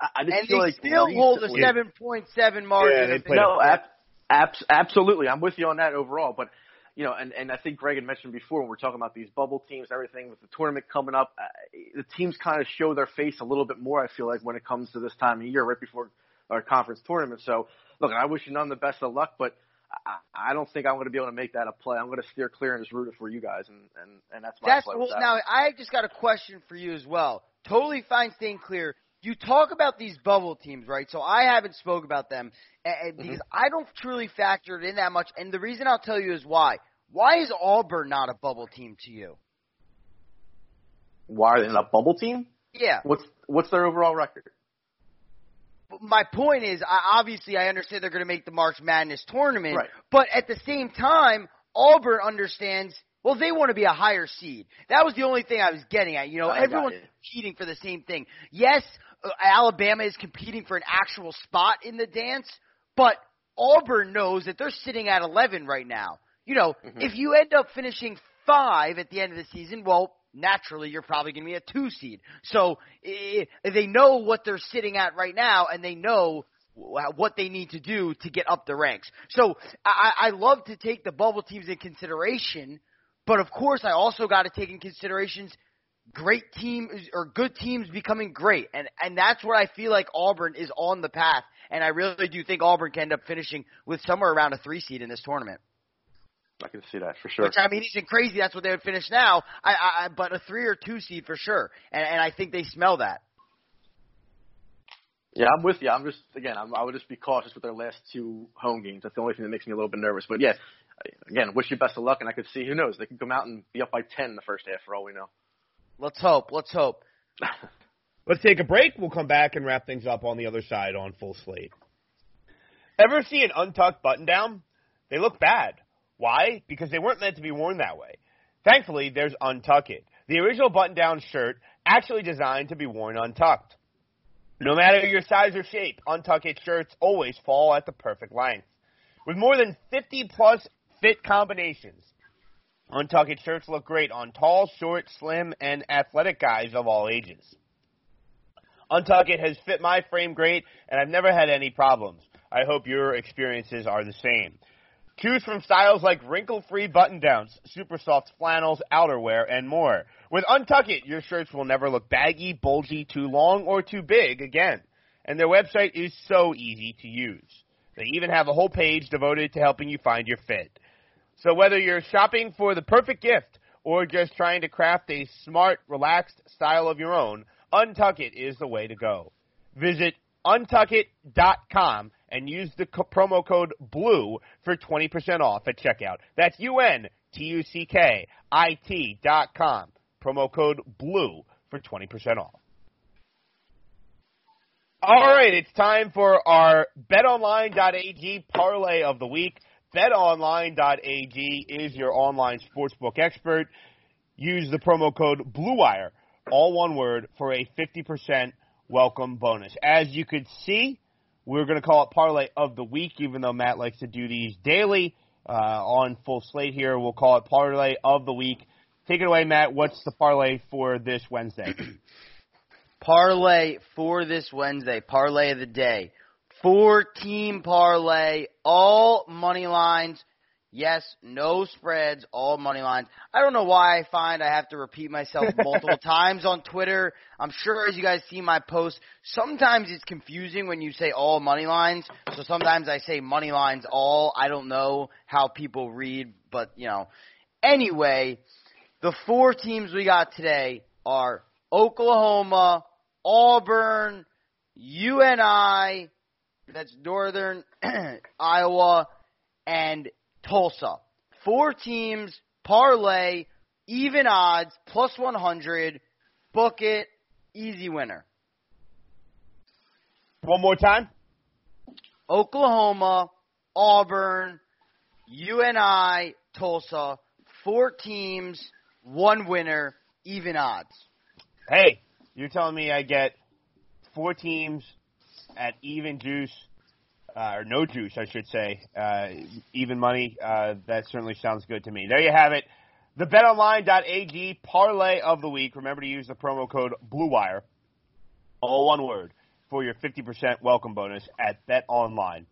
Speaker 7: I, I just
Speaker 8: and
Speaker 7: feel
Speaker 8: they
Speaker 7: like
Speaker 8: still
Speaker 7: recently,
Speaker 8: hold a 7.7 margin.
Speaker 6: Yeah, they
Speaker 7: no, ab- abs- absolutely. I'm with you on that overall. But you know, and and I think Greg had mentioned before when we're talking about these bubble teams, everything with the tournament coming up, uh, the teams kind of show their face a little bit more. I feel like when it comes to this time of year, right before our conference tournament. So, look, I wish you none the best of luck, but. I, I don't think I'm going to be able to make that a play. I'm going to steer clear and just root it for you guys, and and and that's my
Speaker 8: That's
Speaker 7: play
Speaker 8: well,
Speaker 7: that.
Speaker 8: now I just got a question for you as well. Totally fine staying clear. You talk about these bubble teams, right? So I haven't spoke about them and, and mm-hmm. because I don't truly factor it in that much. And the reason I'll tell you is why. Why is Auburn not a bubble team to you?
Speaker 7: Why are they not a bubble team?
Speaker 8: Yeah.
Speaker 7: What's what's their overall record?
Speaker 8: My point is, I, obviously, I understand they're going to make the March Madness tournament,
Speaker 7: Right.
Speaker 8: but at the same time, Auburn understands. Well, they want to be a higher seed. That was the only thing I was getting at. You know,
Speaker 7: I
Speaker 8: everyone's competing for the same thing. Yes, uh, Alabama is competing for an actual spot in the dance, but Auburn knows that they're sitting at 11 right now. You know,
Speaker 7: Mm-hmm.
Speaker 8: if you end up finishing five at the end of the season, well, naturally you're probably going to be a two seed. So eh, they know what they're sitting at right now, and they know what they need to do to get up the ranks. So I, I love to take the bubble teams in consideration, but of course I also got to take in considerations great teams or good teams becoming great, and and that's where I feel like Auburn is on the path, and I really do think Auburn can end up finishing with somewhere around a three seed in this tournament.
Speaker 7: I can see that for sure.
Speaker 8: Which I mean isn't crazy. That's what they would finish now. I, I, I but a three or two seed for sure, and and I think they smell that.
Speaker 7: Yeah, I'm with you. I'm just again, I'm, I would just be cautious with their last two home games. That's the only thing that makes me a little bit nervous. But yeah, again, wish you best of luck, and I could see who knows they could come out and be up by ten in the first half for all we know.
Speaker 8: Let's hope. Let's hope.
Speaker 6: Let's take a break. We'll come back and wrap things up on the other side on Full Slate. Ever see an untucked button down? They look bad. Why? Because they weren't meant to be worn that way. Thankfully, there's Untuck It, the original button down shirt actually designed to be worn untucked. No matter your size or shape, Untuck It shirts always fall at the perfect length. With more than 50 plus fit combinations, Untuck It shirts look great on tall, short, slim, and athletic guys of all ages. Untuck It has fit my frame great, and I've never had any problems. I hope your experiences are the same. Choose from styles like wrinkle-free button-downs, super soft flannels, outerwear, and more. With Untuck It, your shirts will never look baggy, bulgy, too long, or too big again. And their website is so easy to use. They even have a whole page devoted to helping you find your fit. So whether you're shopping for the perfect gift or just trying to craft a smart, relaxed style of your own, Untuck It is the way to go. Visit untuckit.com and use the co- promo code BLUE for 20% off at checkout. That's U-N-T-U-C-K-I-T dot com. Promo code BLUE for 20% off. All right, it's time for our betonline.ag parlay of the week. BetOnline.ag is your online sportsbook expert. Use the promo code BLUEWIRE, all one word, for a 50% welcome bonus. As you could see, we're going to call it parlay of the week, even though Matt likes to do these daily uh, on full slate here. We'll call it parlay of the week. Take it away, Matt. What's the parlay for this Wednesday?
Speaker 8: Parlay for this Wednesday. Parlay of the day. Four team parlay. All money lines. Yes, no spreads, all money lines. I don't know why I find I have to repeat myself multiple times on Twitter. I'm sure as you guys see my posts, sometimes it's confusing when you say all money lines. So sometimes I say money lines all. I don't know how people read, but you know. Anyway, the four teams we got today are Oklahoma, Auburn, UNI, that's Northern Iowa, and Tulsa. Four teams, parlay, even odds, plus 100, book it, easy winner.
Speaker 6: One more time.
Speaker 8: Oklahoma, Auburn, UNI, Tulsa, four teams, one winner, even odds.
Speaker 6: Hey, you're telling me I get four teams at even juice, uh, or no juice, I should say, uh, even money. Uh, that certainly sounds good to me. There you have it. The BetOnline.ag parlay of the week. Remember to use the promo code BlueWire, all one word, for your 50% welcome bonus at BetOnline.ag.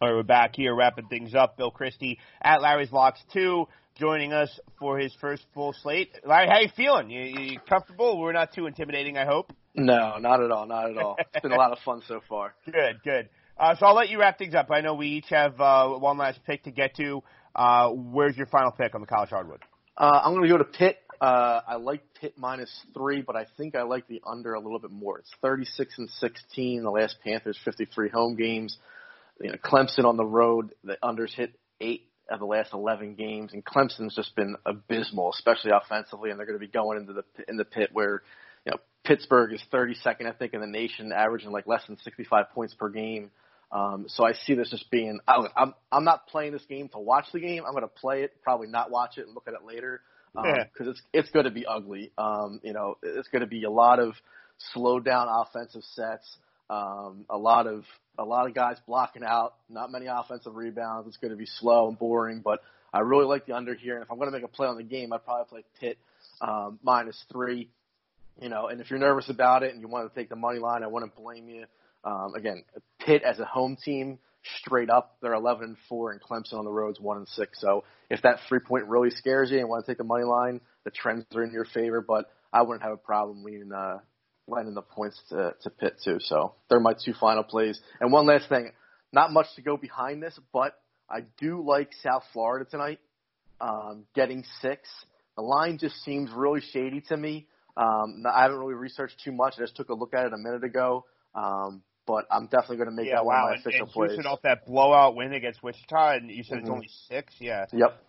Speaker 6: All right, we're back here wrapping things up. Bill Christie at Larry's Locks 2 joining us for his first full slate. Larry, how you feeling? You, you comfortable? We're not too intimidating, I hope.
Speaker 7: No, not at all. Not at all. It's been a lot of fun so far.
Speaker 6: Good, good. Uh, so I'll let you wrap things up. I know we each have uh, one last pick to get to. Uh, where's your final pick on the college hardwood?
Speaker 7: Uh, I'm going to go to Pitt. Uh, I like Pitt minus three, but I think I like the under a little bit more. It's 36 and 16. The last Panthers 53 home games. You know, Clemson on the road. The unders hit eight of the last 11 games, and Clemson's just been abysmal, especially offensively. And they're going to be going into the in the pit where you know Pittsburgh is 32nd, I think, in the nation, averaging like less than 65 points per game. Um, so I see this just being. I, I'm I'm not playing this game to watch the game. I'm going to play it, probably not watch it, and look at it later because um, it's it's going to be ugly. Um, you know, it's going to be a lot of slowed down offensive sets, um, a lot of a lot of guys blocking out, not many offensive rebounds. It's going to be slow and boring, but I really like the under here. And if I'm going to make a play on the game, I'd probably play Pitt um, minus three. You know, and if you're nervous about it and you want to take the money line, I wouldn't blame you. Um, again, Pitt as a home team, straight up, they're 11 and four, and Clemson on the road's one and six. So if that three point really scares you and want to take the money line, the trends are in your favor. But I wouldn't have a problem leaning uh, lending the points to to Pitt too. So they're my two final plays. And one last thing, not much to go behind this, but I do like South Florida tonight, um, getting six. The line just seems really shady to me. Um, I haven't really researched too much. I just took a look at it a minute ago. Um, but I'm definitely going to make
Speaker 6: yeah,
Speaker 7: that
Speaker 6: wow.
Speaker 7: one of my official
Speaker 6: and,
Speaker 7: plays.
Speaker 6: And off that blowout win against Wichita, and you said
Speaker 7: mm-hmm.
Speaker 6: it's only six. Yeah.
Speaker 7: Yep.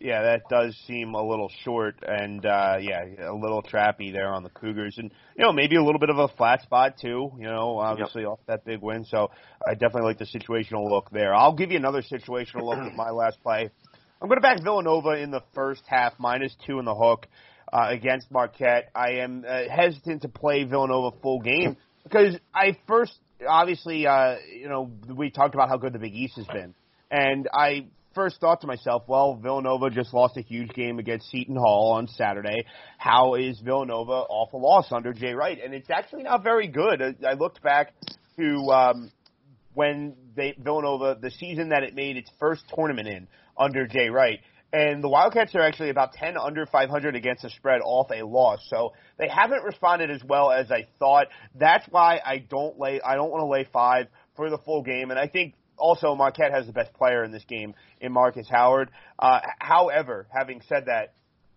Speaker 6: Yeah, that does seem a little short, and uh yeah, a little trappy there on the Cougars, and you know maybe a little bit of a flat spot too. You know, obviously yep. off that big win, so I definitely like the situational look there. I'll give you another situational look with my last play. I'm going to back Villanova in the first half, minus two in the hook uh, against Marquette. I am uh, hesitant to play Villanova full game because I first obviously uh, you know we talked about how good the Big East has been, and I first thought to myself, well, Villanova just lost a huge game against Seton Hall on Saturday. How is Villanova off a loss under Jay Wright? And it's actually not very good. I looked back to um, when they Villanova the season that it made its first tournament in under Jay Wright. And the Wildcats are actually about 10 under 500 against the spread off a loss. So they haven't responded as well as I thought. That's why I don't lay, I don't want to lay five for the full game. And I think also Marquette has the best player in this game in Marcus Howard. Uh, however, having said that,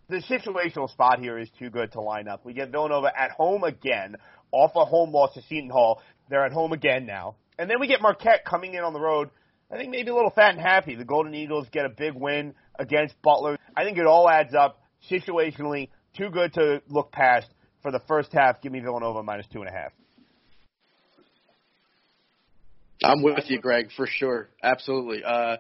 Speaker 6: the situational spot here is too good to line up. We get Villanova at home again, off a home loss to Seton Hall. They're at home again now. And then we get Marquette coming in on the road. I think maybe a little fat and happy. The Golden Eagles get a big win against Butler. I think it all adds up situationally. Too good to look past for the first half. Give me Villanova minus two and a half.
Speaker 7: I'm with you, Greg, for sure. Absolutely. Uh,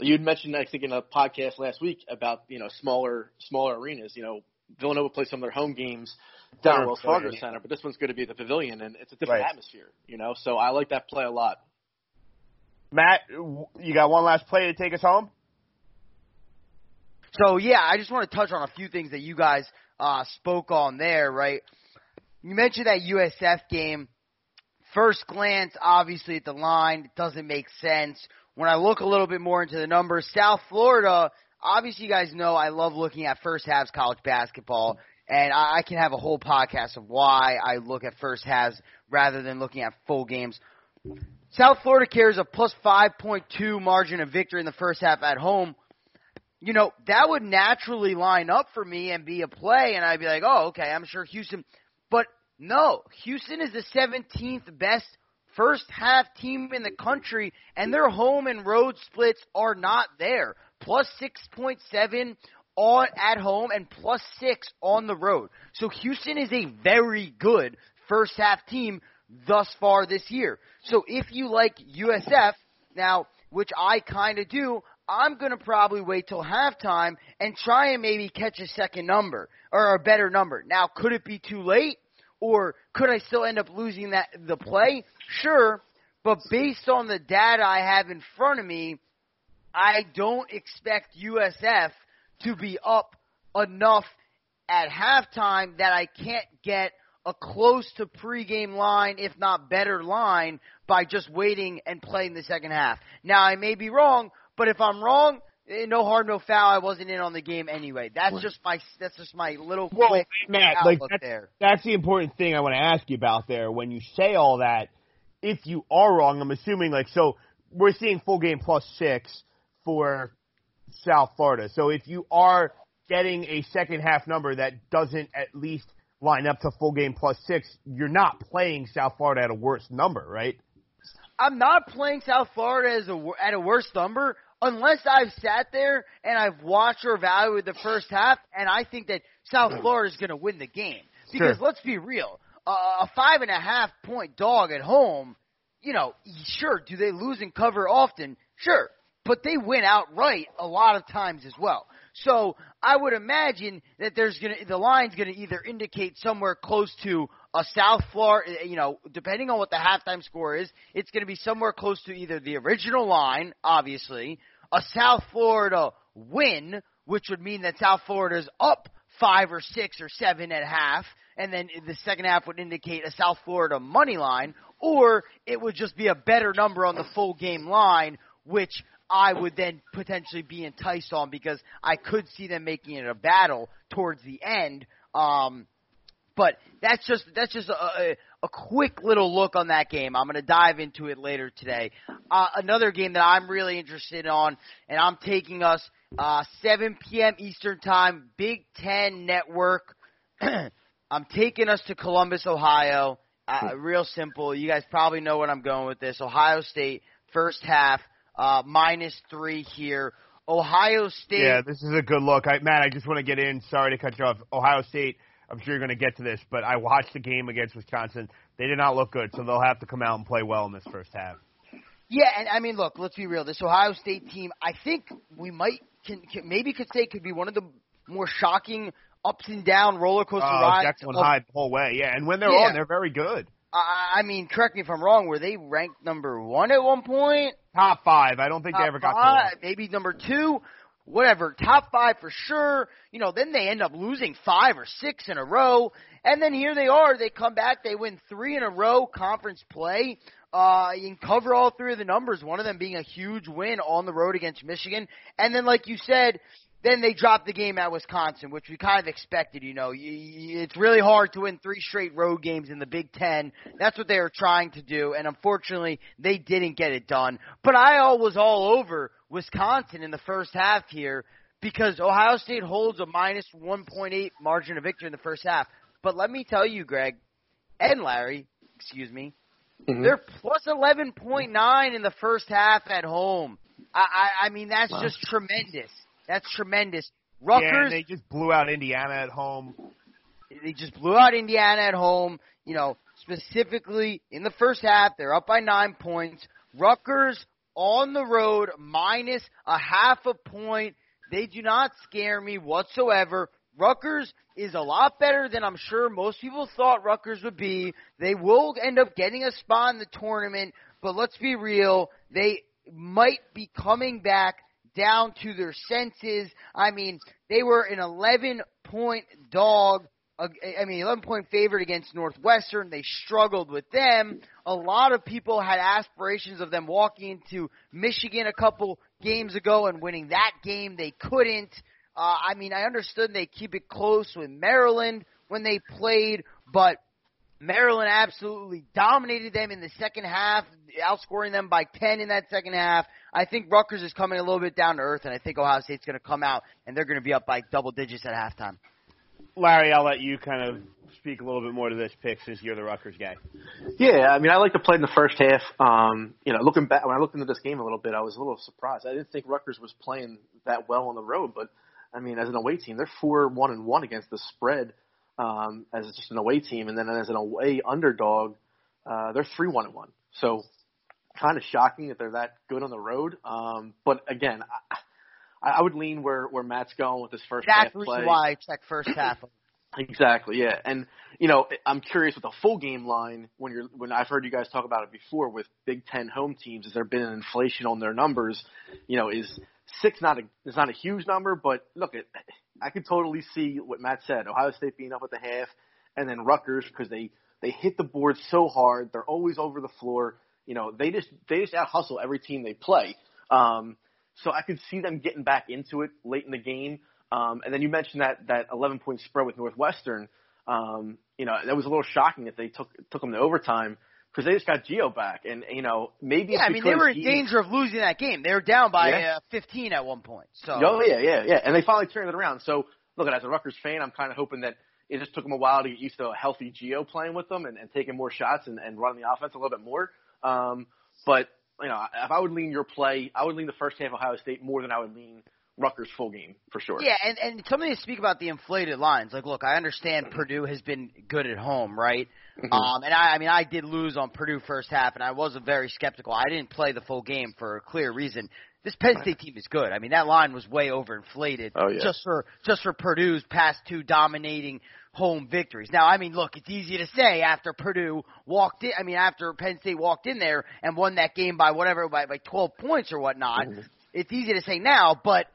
Speaker 7: you'd mentioned, I think, in a podcast last week about you know smaller smaller arenas. You know, Villanova plays some of their home games down at Wells Fargo Center, but this one's going to be at the Pavilion, and it's a different
Speaker 6: right.
Speaker 7: atmosphere. You know, so I like that play a lot.
Speaker 6: Matt, you got one last play to take us home?
Speaker 8: So yeah, I just want to touch on a few things that you guys uh, spoke on there. Right, you mentioned that USF game First glance, obviously, at the line, it doesn't make sense. When I look a little bit more into the numbers, South Florida, obviously, you guys know I love looking at first halves college basketball, and I, I can have a whole podcast of why I look at first halves rather than looking at full games. South Florida carries a plus 5.2 margin of victory in the first half at home. You know, that would naturally line up for me and be a play, and I'd be like, oh, okay, I'm sure Houston. But no, Houston is the 17th best first half team in the country, and their home and road splits are not there. Plus 6.7 on at home and plus 6 on the road. So Houston is a very good first half team thus far this year. So if you like USF, now, which I kind of do, I'm going to probably wait till halftime and try and maybe catch a second number or a better number. Now, could it be too late? Or could I still end up losing that the play? Sure, but based on the data I have in front of me, I don't expect USF to be up enough at halftime that I can't get a close to pregame line, if not better line, by just waiting and playing the second half. Now I may be wrong, but if I'm wrong, eh, no harm, no foul. I wasn't in on the game anyway. That's just my that's just my little
Speaker 6: well,
Speaker 8: quick
Speaker 6: Matt, like that's,
Speaker 8: there.
Speaker 6: that's the important thing I want to ask you about there. When you say all that, if you are wrong, I'm assuming like so we're seeing full game plus six for South Florida. So if you are getting a second half number that doesn't at least line up to full game plus six, you're not playing South Florida at a worse number, right?
Speaker 8: I'm not playing South Florida as a at a worse number unless I've sat there and I've watched or evaluated the first half, and I think that South Florida is going to win the game. Because
Speaker 6: Sure.
Speaker 8: let's be real, uh, a five and a half point dog at home, you know, sure, do they lose and cover often? Sure, but they win outright a lot of times as well. So I would imagine that there's gonna the line's gonna either indicate somewhere close to a South Florida, you know, depending on what the halftime score is, it's gonna be somewhere close to either the original line, obviously, a South Florida win, which would mean that South Florida's up five or six or seven at half, and then the second half would indicate a South Florida money line, or it would just be a better number on the full game line, which I would then potentially be enticed on because I could see them making it a battle towards the end. Um, but that's just that's just a, a, quick little look on that game. I'm going to dive into it later today. Uh, another game that I'm really interested on, and I'm taking us uh, 7 p.m. Eastern Time, Big Ten Network. I'm taking us to Columbus, Ohio. Uh, real simple. You guys probably know what I'm going with this. Ohio State first half uh, minus three here. Ohio State.
Speaker 6: Yeah, this is a good look. I, Matt, I just want to get in. Sorry to cut you off. Ohio State. I'm sure you're going to get to this, but I watched the game against Wisconsin. They did not look good, so they'll have to come out and play well in this first half.
Speaker 8: Yeah, and I mean, look, let's be real. This Ohio State team, I think we might can, can maybe could say could be one of the more shocking ups and down roller coaster
Speaker 6: Uh,
Speaker 8: rides.
Speaker 6: And
Speaker 8: of-
Speaker 6: Hyde the whole way. Yeah, and when they're
Speaker 8: Yeah.
Speaker 6: on, they're very good.
Speaker 8: I, I mean, correct me if I'm wrong. Were they ranked number one at one point?
Speaker 6: Top five. I don't think they ever got to
Speaker 8: five, maybe number two, whatever. Top five for sure. You know, then they end up losing five or six in a row, and then here they are. They come back. They win three in a row conference play. Uh, you can cover all three of the numbers. One of them being a huge win on the road against Michigan, and then like you said. Then they dropped the game at Wisconsin, which we kind of expected. You know, it's really hard to win three straight road games in the Big Ten. That's what they were trying to do, and unfortunately, they didn't get it done. But I was all over Wisconsin in the first half here because Ohio State holds a minus 1.8 margin of victory in the first half. But let me tell you, Greg and Larry, excuse me,
Speaker 7: Mhm.
Speaker 8: they're plus 11.9 in the first half at home. I, I, I mean, that's
Speaker 7: Wow.
Speaker 8: just tremendous. That's tremendous.
Speaker 6: Yeah,
Speaker 8: Rutgers,
Speaker 6: and they just blew out Indiana at home.
Speaker 8: they just blew out Indiana at home. You know, specifically in the first half, they're up by nine points. Rutgers on the road minus a half a point. They do not scare me whatsoever. Rutgers is a lot better than I'm sure most people thought Rutgers would be. They will end up getting a spot in the tournament, but let's be real, they might be coming back down to their senses. I mean, they were an 11 point dog. I mean, 11 point favorite against Northwestern. They struggled with them. A lot of people had aspirations of them walking into Michigan a couple games ago and winning that game. They couldn't. Uh, I mean, I understood they keep it close with Maryland when they played, but Maryland absolutely dominated them in the second half, outscoring them by 10 in that second half. I think Rutgers is coming a little bit down to earth, and I think Ohio State's going to come out and they're going to be up by double digits at halftime.
Speaker 6: Larry, I'll let you kind of speak a little bit more to this pick since you're the Rutgers guy.
Speaker 7: Yeah, I mean, I like to play in the first half. Um, you know, looking back when I looked into this game a little bit, I was a little surprised. I didn't think Rutgers was playing that well on the road, but I mean, as an away team, they're four one and one against the spread um, as just an away team, and then as an away underdog, uh, they're three one and one. So kind of shocking that they're that good on the road. Um, but again, I, I would lean where where Matt's going with his first
Speaker 8: That's
Speaker 7: half play.
Speaker 8: why I check first half.
Speaker 7: Exactly, yeah. And you know, I'm curious with the full game line when you're when I've heard you guys talk about it before with Big Ten home teams. Has there been an inflation on their numbers? You know, is six not a is not a huge number, but look, it, I could totally see what Matt said. Ohio State being up at the half, and then Rutgers because they they hit the board so hard. They're always over the floor. You know, they just they just out hustle every team they play. Um, so I could see them getting back into it late in the game. Um, and then you mentioned that that 11 point spread with Northwestern. Um, you know, that was a little shocking that they took took them to overtime because they just got Geo back, and you know maybe
Speaker 8: Yeah, I mean they were in
Speaker 7: he-
Speaker 8: danger of losing that game. They were down by
Speaker 7: Yeah.
Speaker 8: uh, 15 at one point. So
Speaker 7: Oh yeah, yeah, yeah, and they finally turned it around. So look, as a Rutgers fan, I'm kind of hoping that it just took them a while to get used to a healthy Geo playing with them and, and taking more shots and, and running the offense a little bit more. Um, but you know, if I would lean your play, I would lean the first half of Ohio State more than I would lean Rutgers full game for sure.
Speaker 8: Yeah, and and something to speak about the inflated lines. Like, look, I understand Purdue has been good at home, right?
Speaker 7: Mhm.
Speaker 8: Um, and I, I mean, I did lose on Purdue first half, and I was very skeptical. I didn't play the full game for a clear reason. This Penn State team is good. I mean, that line was way overinflated
Speaker 7: Oh, yeah.
Speaker 8: just for just for Purdue's past two dominating home victories. Now, I mean, look, it's easy to say after Purdue walked in. I mean, after Penn State walked in there and won that game by whatever by by 12 points or whatnot.
Speaker 7: Mhm.
Speaker 8: It's easy to say now, but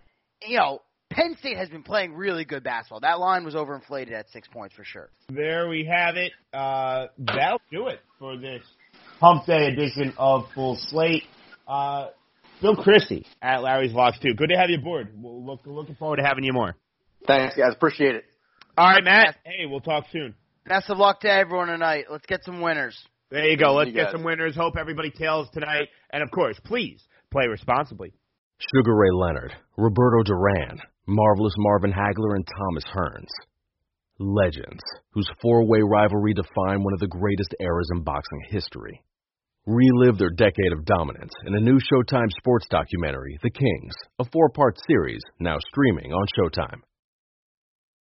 Speaker 8: you know, Penn State has been playing really good basketball. That line was overinflated at six points for sure.
Speaker 6: There we have it. Uh, that'll do it for this Hump Day edition of Full Slate. Uh, Bill Christie at Larry's Locks too. Good to have you aboard. We'll look, looking forward to having you more.
Speaker 7: Thanks, guys. Appreciate it.
Speaker 6: All right, Matt. Hey, we'll talk soon.
Speaker 8: Best of luck to everyone tonight. Let's get some winners.
Speaker 6: There you go. Let's
Speaker 7: You
Speaker 6: get
Speaker 7: guys.
Speaker 6: some winners. Hope everybody tails tonight. And of course, please play responsibly.
Speaker 2: Sugar Ray Leonard, Roberto Duran, Marvelous Marvin Hagler, and Thomas Hearns. Legends, whose four way rivalry defined one of the greatest eras in boxing history. Relive their decade of dominance in a new Showtime sports documentary, The Kings, a four part series now streaming on Showtime.